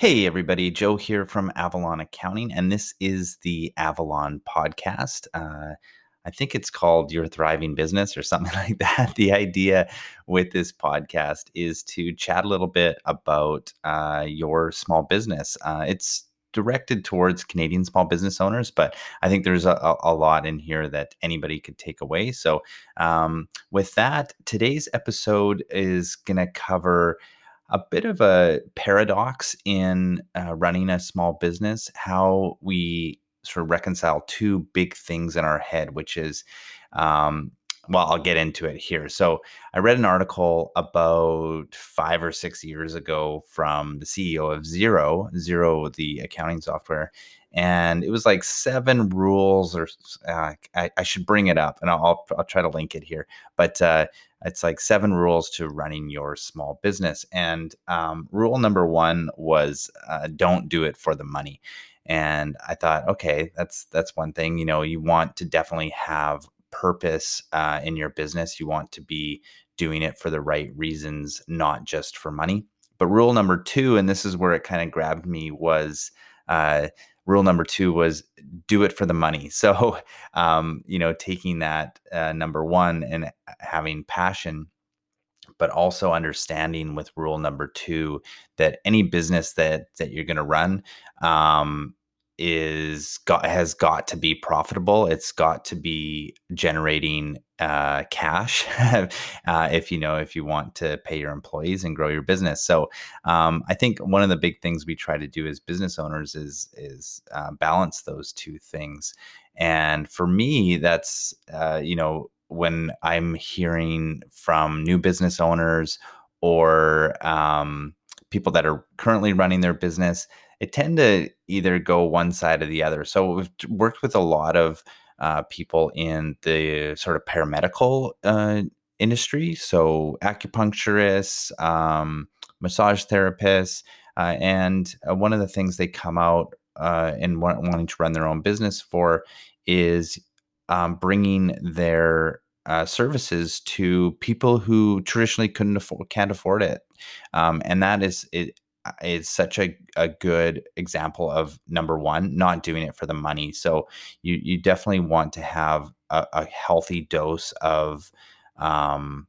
Hey, everybody, Joe here from Avalon Accounting, and this is the Avalon podcast. Uh, I think it's called Your Thriving Business or something like that. The idea with this podcast is to chat a little bit about uh, your small business. Uh, it's directed towards Canadian small business owners, but I think there's a, a lot in here that anybody could take away. So, um, with that, today's episode is going to cover a bit of a paradox in uh, running a small business, how we sort of reconcile two big things in our head, which is, um, well, I'll get into it here. So I read an article about five or six years ago from the CEO of Xero, Xero, the accounting software, and it was like seven rules, or uh, I, I, should bring it up, and I'll, I'll try to link it here. But uh, it's like seven rules to running your small business. And um, rule number one was uh, don't do it for the money. And I thought, okay, that's that's one thing. You know, you want to definitely have purpose uh, in your business. You want to be doing it for the right reasons, not just for money. But rule number two, and this is where it kind of grabbed me, was uh, rule number two was do it for the money. So, um, you know, taking that uh, number one and having passion, but also understanding with rule number two that any business that that you're going to run, um, is got has got to be profitable. It's got to be generating uh, cash uh, if you know if you want to pay your employees and grow your business. So um, I think one of the big things we try to do as business owners is is uh, balance those two things. And for me, that's uh, you know when I'm hearing from new business owners or um, people that are currently running their business it tend to either go one side or the other. So we've worked with a lot of uh, people in the sort of paramedical uh, industry, so acupuncturists, um, massage therapists, uh, and uh, one of the things they come out uh, and want, wanting to run their own business for is um, bringing their uh, services to people who traditionally couldn't afford, can't afford it, um, and that is it is such a, a good example of number one, not doing it for the money. So you you definitely want to have a, a healthy dose of um,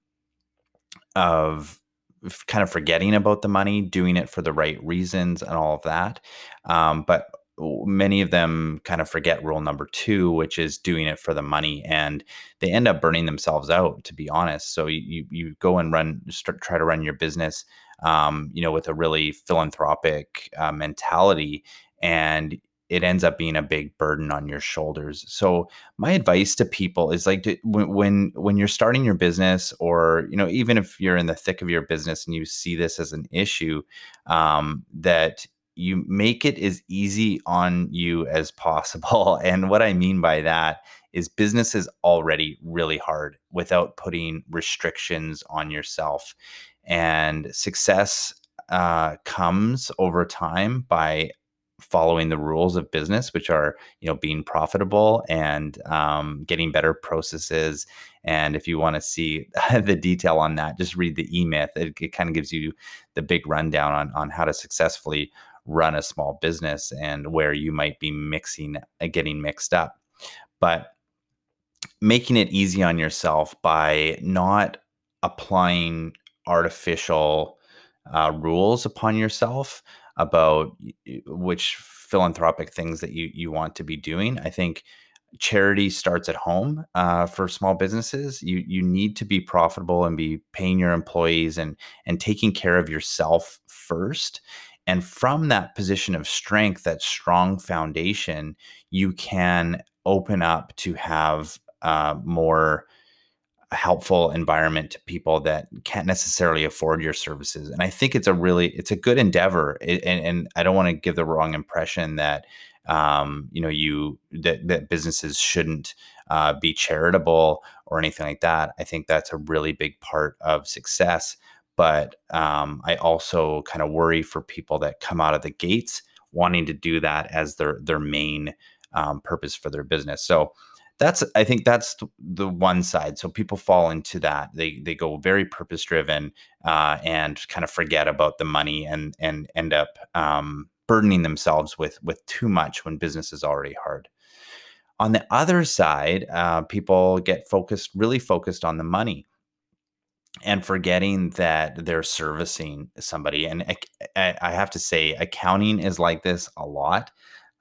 of kind of forgetting about the money, doing it for the right reasons, and all of that. Um, but many of them kind of forget rule number two, which is doing it for the money, and they end up burning themselves out. To be honest, so you you go and run, start, try to run your business um, you know, with a really philanthropic uh, mentality. And it ends up being a big burden on your shoulders. So my advice to people is like to, when, when you're starting your business, or you know, even if you're in the thick of your business and you see this as an issue, um, that you make it as easy on you as possible. And what I mean by that is business is already really hard without putting restrictions on yourself. And success uh, comes over time by following the rules of business, which are you know being profitable and um, getting better processes. And if you want to see the detail on that, just read the E Myth. It, it kind of gives you the big rundown on on how to successfully run a small business and where you might be mixing, uh, getting mixed up. But making it easy on yourself by not applying artificial uh, rules upon yourself about which philanthropic things that you you want to be doing. I think charity starts at home uh, for small businesses. You you need to be profitable and be paying your employees and and taking care of yourself first. And from that position of strength, that strong foundation, you can open up to have uh, more helpful environment to people that can't necessarily afford your services. And i think it's a really it's a good endeavor. It, and, and i don't want to give the wrong impression that um, you know you that, that businesses shouldn't uh, be charitable or anything like that. I think that's a really big part of success but um, i also kind of worry for people that come out of the gates wanting to do that as their their main um, purpose for their business so that's I think that's the one side. So people fall into that. They they go very purpose driven uh, and kind of forget about the money and and end up um, burdening themselves with with too much when business is already hard. On the other side, uh, people get focused, really focused on the money and forgetting that they're servicing somebody. And I, I have to say, accounting is like this a lot.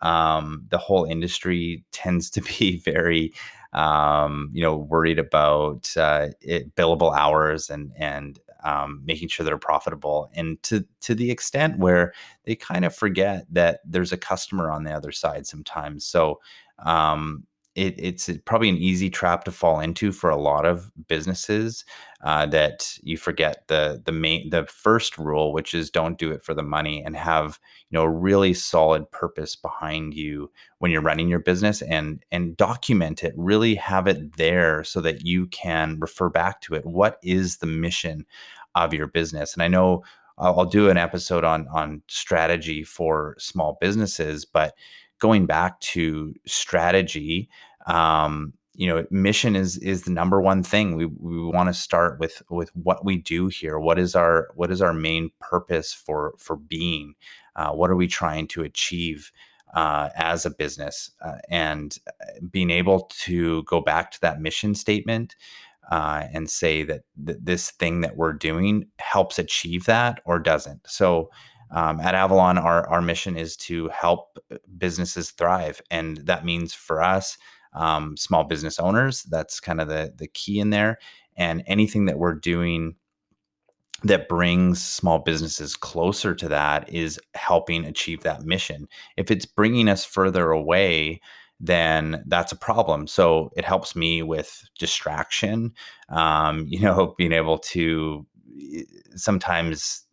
Um, the whole industry tends to be very, um, you know, worried about uh, it, billable hours and and um, making sure they're profitable, and to to the extent where they kind of forget that there's a customer on the other side sometimes. So um, it, it's probably an easy trap to fall into for a lot of businesses uh, that you forget the the main the first rule, which is don't do it for the money, and have you know a really solid purpose behind you when you're running your business, and and document it. Really have it there so that you can refer back to it. What is the mission of your business? And I know I'll, I'll do an episode on on strategy for small businesses, but going back to strategy um, you know mission is is the number one thing. We we want to start with with what we do here. What is our what is our main purpose for for being? Uh, what are we trying to achieve uh, as a business? Uh, and uh, being able to go back to that mission statement uh, and say that th- this thing that we're doing helps achieve that or doesn't. So um, at Avalon, our, our mission is to help uh, businesses thrive. And that means for us, um, small business owners. That's kind of the the key in there. And anything that we're doing that brings small businesses closer to that is helping achieve that mission. If it's bringing us further away, then that's a problem. So it helps me with distraction. Um, you know, being able to eh, sometimes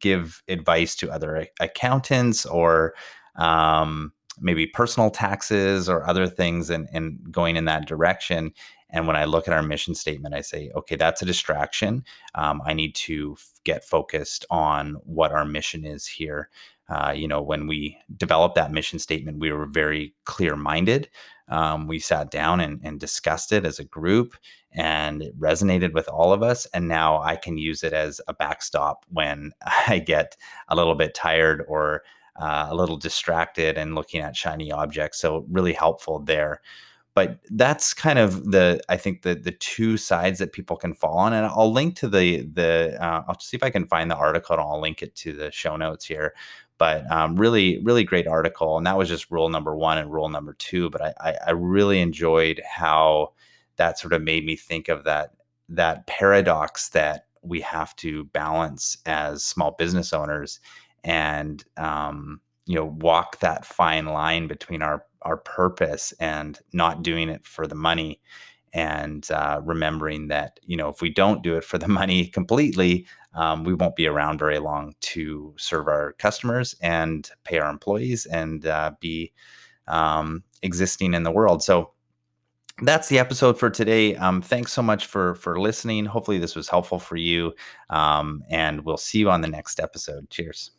give advice to other accountants or um, maybe personal taxes or other things and, and going in that direction. And when I look at our mission statement, I say, okay, that's a distraction. Um, I need to f- get focused on what our mission is here. Uh, you know, when we developed that mission statement, we were very clear minded. Um, we sat down and, and discussed it as a group, and it resonated with all of us. And now I can use it as a backstop when I get a little bit tired or uh, a little distracted and looking at shiny objects. So really helpful there. But that's kind of the I think the the two sides that people can fall on, and I'll link to the the uh, I'll see if I can find the article and I'll link it to the show notes here. But um, really, really great article, and that was just rule number one and rule number two. But I, I, I really enjoyed how that sort of made me think of that that paradox that we have to balance as small business owners and um, you know walk that fine line between our our purpose and not doing it for the money and uh, remembering that you know if we don't do it for the money completely um, we won't be around very long to serve our customers and pay our employees and uh, be um, existing in the world so that's the episode for today. Um, thanks so much for for listening. Hopefully, this was helpful for you, um, and we'll see you on the next episode. Cheers.